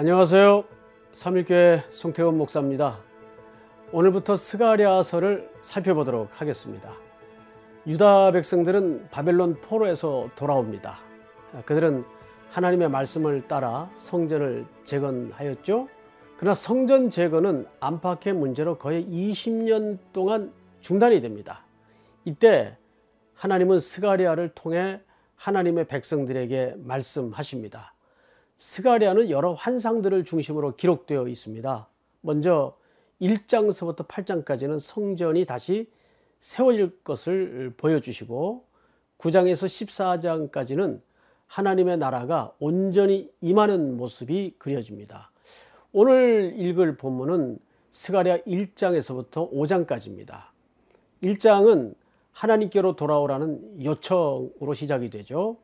안녕하세요. 삼일교회 송태원 목사입니다. 오늘부터 스가랴서를 살펴보도록 하겠습니다. 유다 백성들은 바벨론 포로에서 돌아옵니다. 그들은 하나님의 말씀을 따라 성전을 재건하였죠. 그러나 성전 재건은 안팎의 문제로 거의 20년 동안 중단이 됩니다. 이때 하나님은 스가랴를 통해 하나님의 백성들에게 말씀하십니다. 스가리아는 여러 환상들을 중심으로 기록되어 있습니다. 먼저 1장서부터 8장까지는 성전이 다시 세워질 것을 보여주시고 9장에서 14장까지는 하나님의 나라가 온전히 임하는 모습이 그려집니다. 오늘 읽을 본문은 스가랴 1장에서부터 5장까지입니다. 1장은 하나님께로 돌아오라는 요청으로 시작이 되죠.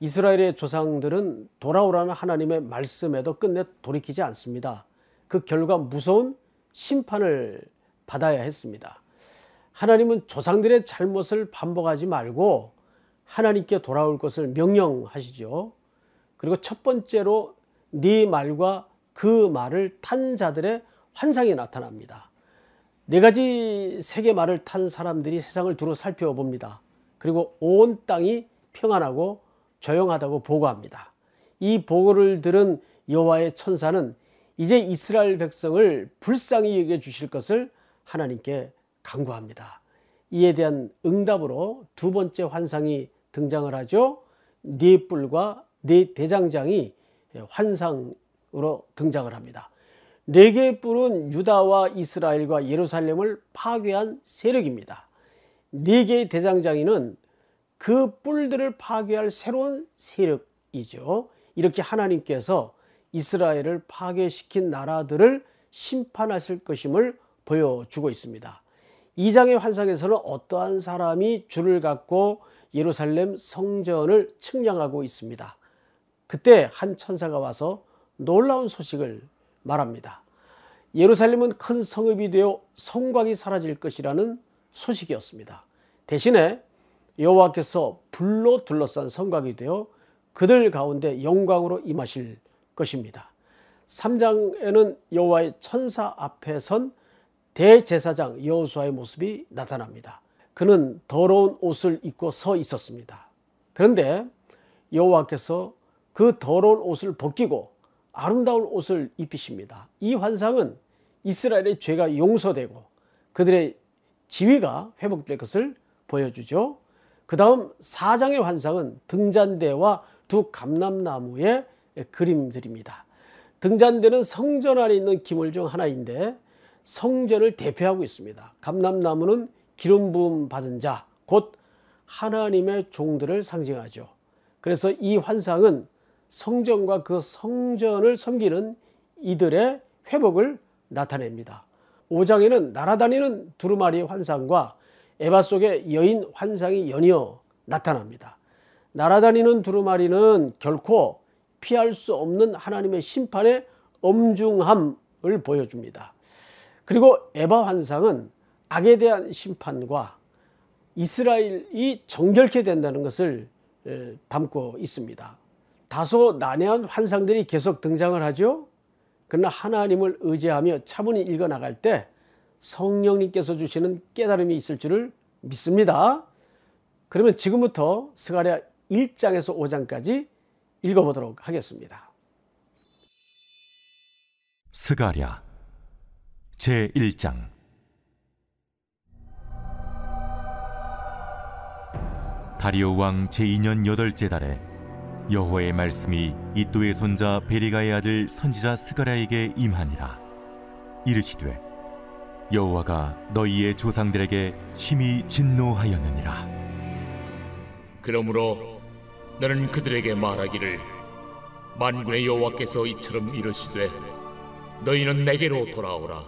이스라엘의 조상들은 돌아오라는 하나님의 말씀에도 끝내 돌이키지 않습니다. 그 결과 무서운 심판을 받아야 했습니다. 하나님은 조상들의 잘못을 반복하지 말고 하나님께 돌아올 것을 명령하시죠. 그리고 첫 번째로 네 말과 그 말을 탄 자들의 환상이 나타납니다. 네 가지 세계 말을 탄 사람들이 세상을 두루 살펴봅니다. 그리고 온 땅이 평안하고 조용하다고 보고합니다. 이 보고를 들은 여호와의 천사는 이제 이스라엘 백성을 불쌍히 여겨 주실 것을 하나님께 간구합니다. 이에 대한 응답으로 두 번째 환상이 등장을 하죠. 네 뿔과 네 대장장이 환상으로 등장을 합니다. 네 개의 뿔은 유다와 이스라엘과 예루살렘을 파괴한 세력입니다. 네 개의 대장장이는 그 뿔들을 파괴할 새로운 세력이죠. 이렇게 하나님께서 이스라엘을 파괴시킨 나라들을 심판하실 것임을 보여주고 있습니다. 2장의 환상에서는 어떠한 사람이 줄을 갖고 예루살렘 성전을 측량하고 있습니다. 그때 한 천사가 와서 놀라운 소식을 말합니다. 예루살렘은 큰 성읍이 되어 성곽이 사라질 것이라는 소식이었습니다. 대신에 여호와께서 불로 둘러싼 성곽이 되어 그들 가운데 영광으로 임하실 것입니다. 3장에는 여호와의 천사 앞에 선 대제사장 여호수아의 모습이 나타납니다. 그는 더러운 옷을 입고 서 있었습니다. 그런데 여호와께서 그 더러운 옷을 벗기고 아름다운 옷을 입히십니다. 이 환상은 이스라엘의 죄가 용서되고 그들의 지위가 회복될 것을 보여주죠. 그 다음 사장의 환상은 등잔대와 두 감람나무의 그림들입니다. 등잔대는 성전 안에 있는 기물 중 하나인데 성전을 대표하고 있습니다. 감람나무는 기름 부음 받은 자, 곧 하나님의 종들을 상징하죠. 그래서 이 환상은 성전과 그 성전을 섬기는 이들의 회복을 나타냅니다. 5장에는 날아다니는 두루마리 환상과 에바 속의 여인 환상이 연이어 나타납니다. 날아다니는 두루마리는 결코 피할 수 없는 하나님의 심판의 엄중함을 보여줍니다. 그리고 에바 환상은 악에 대한 심판과 이스라엘이 정결케 된다는 것을 담고 있습니다. 다소 난해한 환상들이 계속 등장을 하죠. 그러나 하나님을 의지하며 차분히 읽어 나갈 때 성령님께서 주시는 깨달음이 있을 줄을 믿습니다. 그러면 지금부터 스가랴 1장에서 5장까지 읽어보도록 하겠습니다. 스가랴 제 1장 다리오 왕 제2년 여덟째 달에 여호와의 말씀이 이또의 손자 베리가의 아들 선지자 스가랴에게 임하니라 이르시되 여호와가 너희의 조상들에게 심히 진노하였느니라. 그러므로 너는 그들에게 말하기를 만군의 여호와께서 이처럼 이르시되 너희는 내게로 돌아오라.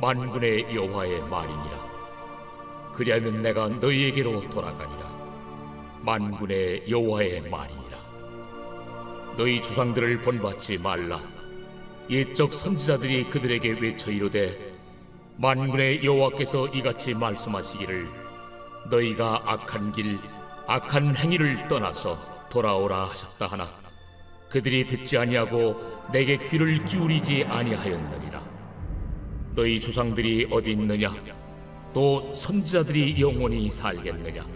만군의 여호와의 말이니라. 그리하면 내가 너희에게로 돌아가니라. 만군의 여호와의 말이니라. 너희 조상들을 본받지 말라. 옛적 선지자들이 그들에게 외쳐 이르되 만군의 여호와께서 이같이 말씀하시기를 너희가 악한 길 악한 행위를 떠나서 돌아오라 하셨다 하나 그들이 듣지 아니하고 내게 귀를 기울이지 아니하였느니라. 너희 조상들이 어디 있느냐? 또 선지자들이 영원히 살겠느냐?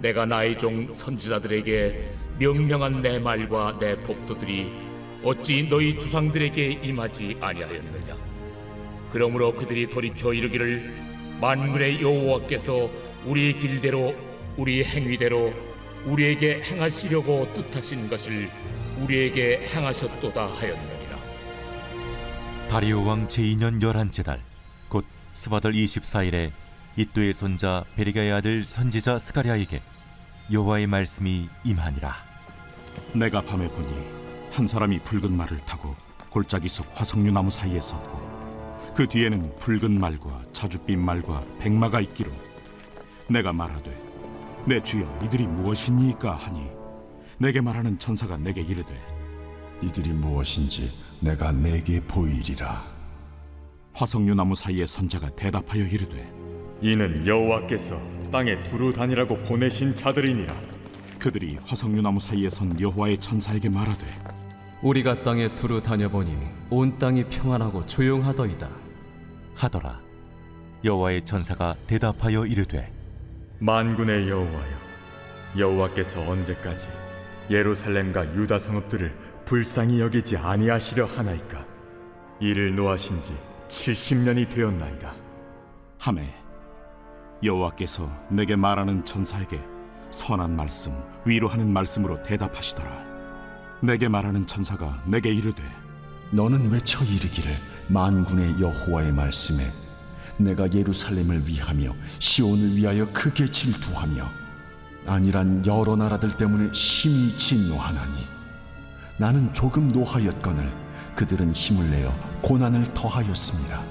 내가 나의 종 선지자들에게 명령한 내 말과 내 법도들이 어찌 너희 조상들에게 임하지 아니하였느냐 그러므로 그들이 돌이켜 이르기를 만군의 여호와께서 우리 길대로 우리 행위대로 우리에게 행하시려고 뜻하신 것을 우리에게 행하셨도다 하였느니라. 다리오 왕 제2년 열한째 달 곧 스바들 24일에 이또의 손자 베리가의 아들 선지자 스가랴에게 여호와의 말씀이 임하니라. 내가 밤에 보니 한 사람이 붉은 말을 타고 골짜기 속 화석류 나무 사이에 섰고 그 뒤에는 붉은 말과 자줏빛 말과 백마가 있기로 내가 말하되 내 주여 이들이 무엇이니까 하니 내게 말하는 천사가 내게 이르되 이들이 무엇인지 내가 내게 보이리라. 화석류 나무 사이에 선자가 대답하여 이르되 이는 여호와께서 땅에 두루 다니라고 보내신 자들이니라. 그들이 화석류 나무 사이에 선 여호와의 천사에게 말하되 우리가 땅에 두루 다녀보니 온 땅이 평안하고 조용하더이다. 하더라 여호와의 천사가 대답하여 이르되 만군의 여호와여, 여호와께서 언제까지 예루살렘과 유다 성읍들을 불쌍히 여기지 아니하시려 하나이까? 이를 노하신 지 70년이 되었나이다. 하매 여호와께서 내게 말하는 천사에게 선한 말씀 위로하는 말씀으로 대답하시더라 내게 말하는 천사가 내게 이르되 너는 외쳐 이르기를 만군의 여호와의 말씀에 내가 예루살렘을 위하며 시온을 위하여 크게 질투하며 아니란 여러 나라들 때문에 심히 진노하나니 나는 조금 노하였거늘 그들은 힘을 내어 고난을 더하였습니다.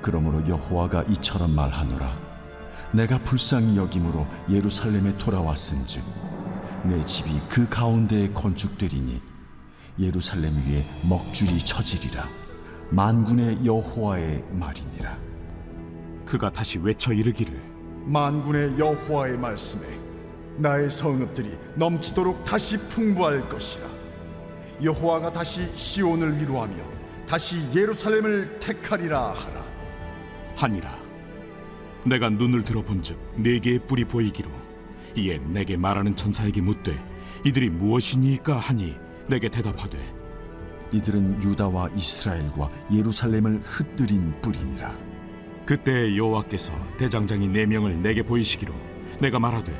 그러므로 여호와가 이처럼 말하노라 내가 불쌍히 여김으로 예루살렘에 돌아왔은즉 내 집이 그 가운데에 건축되리니 예루살렘 위에 먹줄이 쳐지리라. 만군의 여호와의 말이니라. 그가 다시 외쳐 이르기를. 만군의 여호와의 말씀에 나의 성읍들이 넘치도록 다시 풍부할 것이라. 여호와가 다시 시온을 위로하며 다시 예루살렘을 택하리라 하라. 하니라. 내가 눈을 들어본즉 네 개의 뿔이 보이기로. 이에 내게 말하는 천사에게 묻되 이들이 무엇이니까 하니 내게 대답하되 이들은 유다와 이스라엘과 예루살렘을 흩뜨린 뿌리니라. 그때 여호와께서 대장장이 네 명을 내게 보이시기로 내가 말하되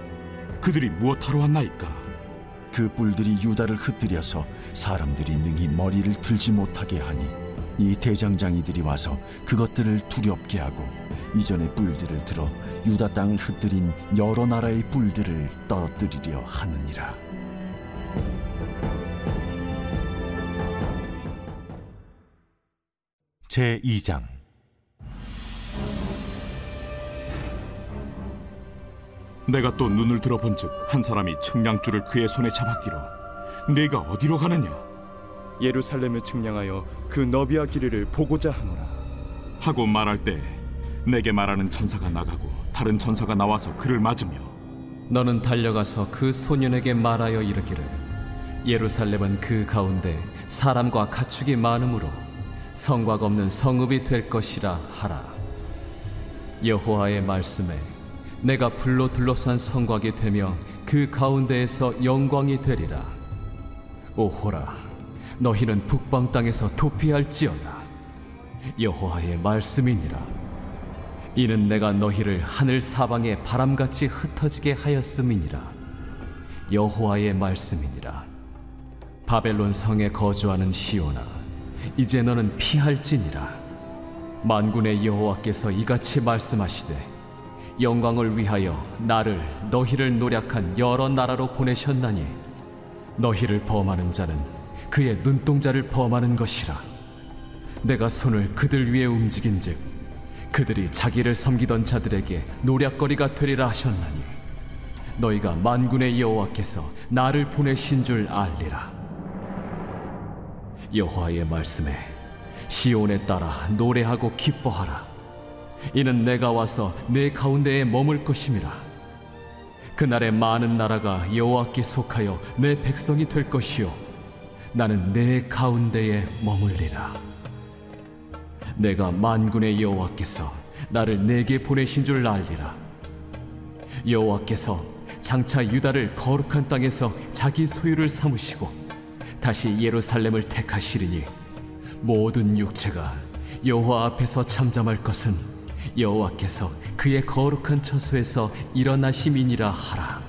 그들이 무엇하러 왔나이까? 그 뿔들이 유다를 흩뜨려서 사람들이 능히 머리를 들지 못하게 하니 이 대장장이들이 와서 그것들을 두렵게 하고 이전의 뿔들을 들어 유다 땅을 흩뜨린 여러 나라의 뿔들을 떨어뜨리려 하느니라 제2장 내가 또 눈을 들어본즉 한 사람이 측량줄을 그의 손에 잡았기로 네가 어디로 가느냐 예루살렘을 측량하여 그 너비와 길이를 보고자 하노라. 하고 말할 때 내게 말하는 천사가 나가고 다른 천사가 나와서 그를 맞으며 너는 달려가서 그 소년에게 말하여 이르기를 예루살렘은 그 가운데 사람과 가축이 많으므로 성곽 없는 성읍이 될 것이라 하라. 여호와의 말씀에 내가 불로 둘러싼 성곽이 되며 그 가운데에서 영광이 되리라. 오호라, 너희는 북방 땅에서 도피할지어다. 여호와의 말씀이니라. 이는 내가 너희를 하늘 사방에 바람같이 흩어지게 하였음이니라. 여호와의 말씀이니라. 바벨론 성에 거주하는 시온아, 이제 너는 피할지니라. 만군의 여호와께서 이같이 말씀하시되 영광을 위하여 나를 너희를 노력한 여러 나라로 보내셨나니 너희를 범하는 자는 그의 눈동자를 범하는 것이라. 내가 손을 그들 위에 움직인즉 그들이 자기를 섬기던 자들에게 노략거리가 되리라 하셨나니 너희가 만군의 여호와께서 나를 보내신 줄 알리라 여호와의 말씀에 시온에 따라 노래하고 기뻐하라. 이는 내가 와서 내 가운데에 머물 것임이라. 그날에 많은 나라가 여호와께 속하여 내 백성이 될 것이요. 나는 내 가운데에 머물리라. 내가 만군의 여호와께서 나를 내게 보내신 줄 알리라. 여호와께서 장차 유다를 거룩한 땅에서 자기 소유를 삼으시고 다시 예루살렘을 택하시리니 모든 육체가 여호와 앞에서 잠잠할 것은 여호와께서 그의 거룩한 처소에서 일어나심이니라 하라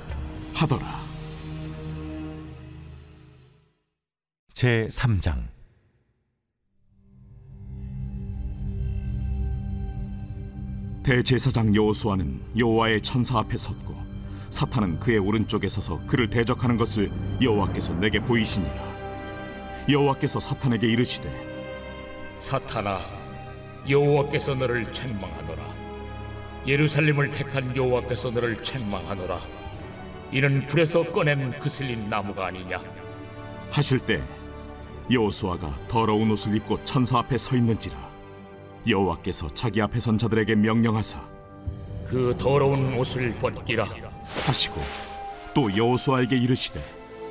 하더라. 제 3장 대제사장 여호수아는 여호와의 천사 앞에 섰고 사탄은 그의 오른쪽에 서서 그를 대적하는 것을 여호와께서 내게 보이시니라. 여호와께서 사탄에게 이르시되 사탄아 여호와께서 너를 책망하노라. 예루살렘을 택한 여호와께서 너를 책망하노라. 이는 불에서 꺼낸 그슬린 나무가 아니냐? 하실 때 여호수아가 더러운 옷을 입고 천사 앞에 서 있는지라 여호와께서 자기 앞에 선 자들에게 명령하사 그 더러운 옷을 벗기라. 하시고 또 여호수아에게 이르시되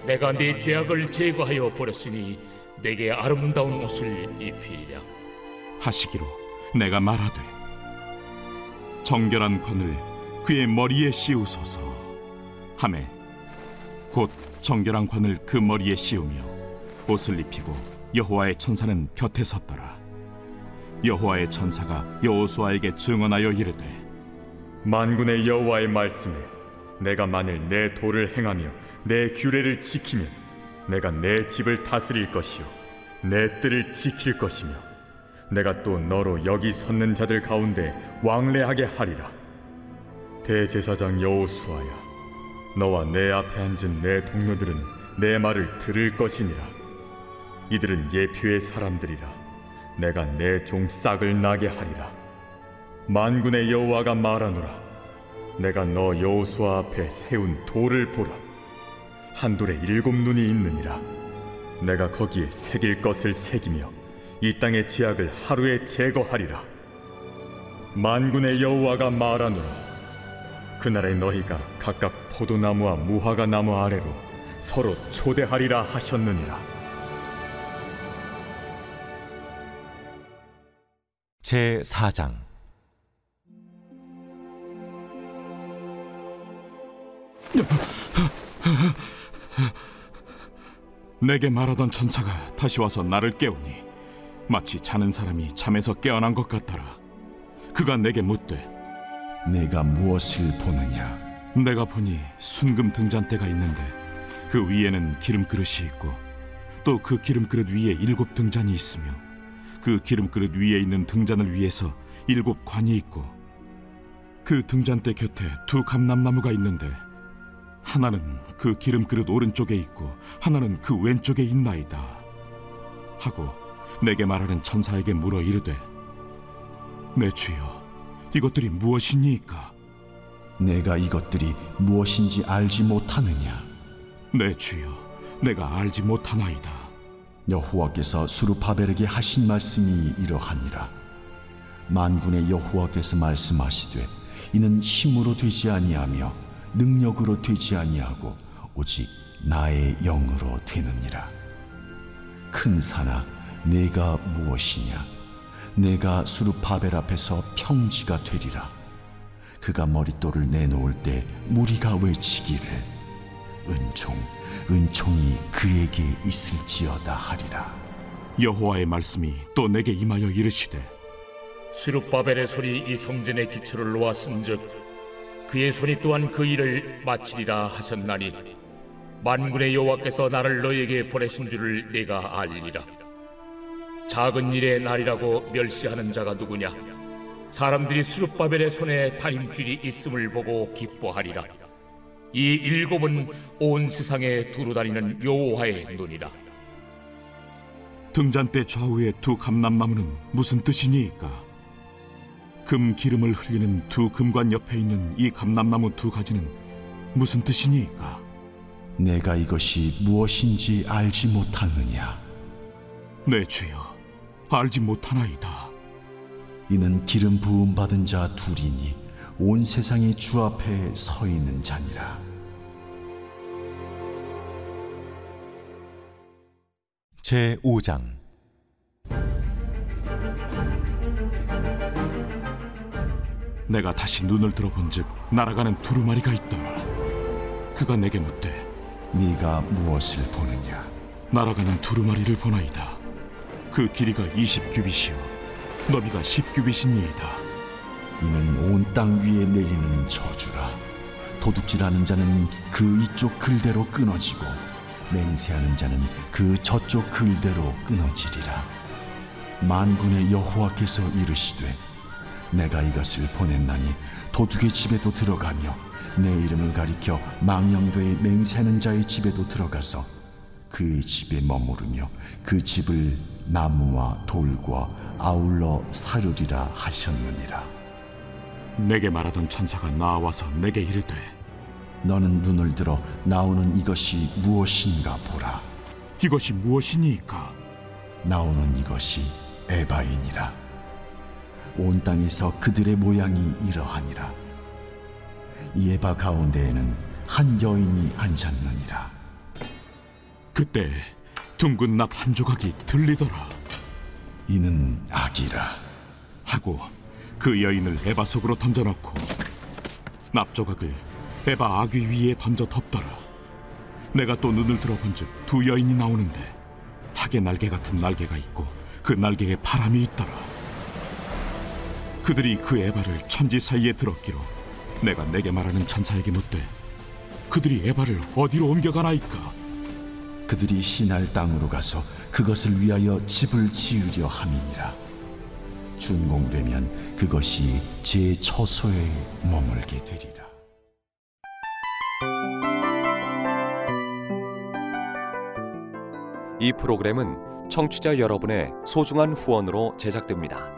내가 네 죄악을 제거하여 버렸으니 내게 아름다운 옷을 입히리라. 하시기로 내가 말하되 정결한 관을 그의 머리에 씌우소서. 하매 곧 정결한 관을 그 머리에 씌우며 옷을 입히고 여호와의 천사는 곁에 섰더라. 여호와의 천사가 여호수아에게 증언하여 이르되 만군의 여호와의 말씀에 내가 만일 내 도를 행하며 내 규례를 지키면 내가 내 집을 다스릴 것이요 내 뜰을 지킬 것이며 내가 또 너로 여기 섰는 자들 가운데 왕래하게 하리라. 대제사장 여호수아야 너와 내 앞에 앉은 내 동료들은 내 말을 들을 것이니라. 이들은 예표의 사람들이라. 내가 내 종 싹을 나게 하리라. 만군의 여호와가 말하노라. 내가 너 여호수아 앞에 세운 돌을 보라 한 돌에 일곱 눈이 있느니라. 내가 거기에 새길 것을 새기며 이 땅의 죄악을 하루에 제거하리라. 만군의 여호와가 말하노라. 그날에 너희가 각각 포도나무와 무화과 나무 아래로 서로 초대하리라 하셨느니라. 제 4장 내게 말하던 천사가 다시 와서 나를 깨우니 마치 자는 사람이 잠에서 깨어난 것 같더라. 그가 내게 묻되 내가 무엇을 보느냐? 내가 보니 순금 등잔대가 있는데 그 위에는 기름 그릇이 있고 또 그 기름 그릇 위에 일곱 등잔이 있으며 그 기름 그릇 위에 있는 등잔을 위해서 일곱 관이 있고 그 등잔대 곁에 두 감람나무가 있는데 하나는 그 기름 그릇 오른쪽에 있고 하나는 그 왼쪽에 있나이다. 하고 내게 말하는 천사에게 물어 이르되 내 주여 이것들이 무엇이니까? 내가 이것들이 무엇인지 알지 못하느냐? 내 주여 내가 알지 못하나이다. 여호와께서 수르바벨에게 하신 말씀이 이러하니라. 만군의 여호와께서 말씀하시되 이는 힘으로 되지 아니하며 능력으로 되지 아니하고 오직 나의 영으로 되느니라. 큰 산아 내가 무엇이냐? 내가 수르바벨 앞에서 평지가 되리라. 그가 머릿돌을 내놓을 때 무리가 외치기를. 은총 은총이 그에게 있을지어다 하리라. 여호와의 말씀이 또 내게 임하여 이르시되 스룹바벨의 손이 이 성전의 기초를 놓았은즉 그의 손이 또한 그 일을 마치리라 하셨나니 만군의 여호와께서 나를 너에게 보내신 줄을 내가 알리라. 작은 일의 날이라고 멸시하는 자가 누구냐? 사람들이 스룹바벨의 손에 다림줄이 있음을 보고 기뻐하리라. 이 일곱은 온 세상에 두루 다니는 여호와의 눈이라. 등잔대 좌우의 두 감람나무는 무슨 뜻이니까 금 기름을 흘리는 두 금관 옆에 있는 이 감람나무 두 가지는 무슨 뜻이니까? 내가 이것이 무엇인지 알지 못하느냐? 내 죄여, 알지 못하나이다. 이는 기름 부음 받은 자 둘이니 온 세상이 주 앞에 서 있는 자니라. 제 5장 내가 다시 눈을 들어본즉 날아가는 두루마리가 있더라. 그가 내게 묻되 네가 무엇을 보느냐 날아가는 두루마리를 보나이다. 그 길이가 20규빗이요 너비가 10규빗이니이다. 이는 온 땅 위에 내리는 저주라 도둑질하는 자는 그 이쪽 글대로 끊어지고 맹세하는 자는 그 저쪽 글대로 끊어지리라 만군의 여호와께서 이르시되 내가 이것을 보냈나니 도둑의 집에도 들어가며 내 이름을 가리켜 망령되이 맹세하는 자의 집에도 들어가서 그의 집에 머무르며 그 집을 나무와 돌과 아울러 사르리라 하셨느니라. 내게 말하던 천사가 나와서 내게 이르되 너는 눈을 들어 나오는 이것이 무엇인가 보라. 이것이 무엇이니까? 나오는 이것이 에바인이라 온 땅에서 그들의 모양이 이러하니라 이 에바 가운데에는 한 여인이 앉았느니라 그때 둥근 납 한 조각이 들리더라. 이는 악이라 하고 그 여인을 에바 속으로 던져넣고 납 조각을 에바 아귀 위에 던져 덮더라. 내가 또 눈을 들어본즉 두 여인이 나오는데 하계 날개 같은 날개가 있고 그 날개에 바람이 있더라. 그들이 그 에바를 천지 사이에 들었기로 내가 내게 말하는 천사에게 묻되 그들이 에바를 어디로 옮겨가나이까? 그들이 신할 땅으로 가서 그것을 위하여 집을 지으려 함이니라 준공되면 그것이 제 처소에 머물게 되리라 이 프로그램은 청취자 여러분의 소중한 후원으로 제작됩니다.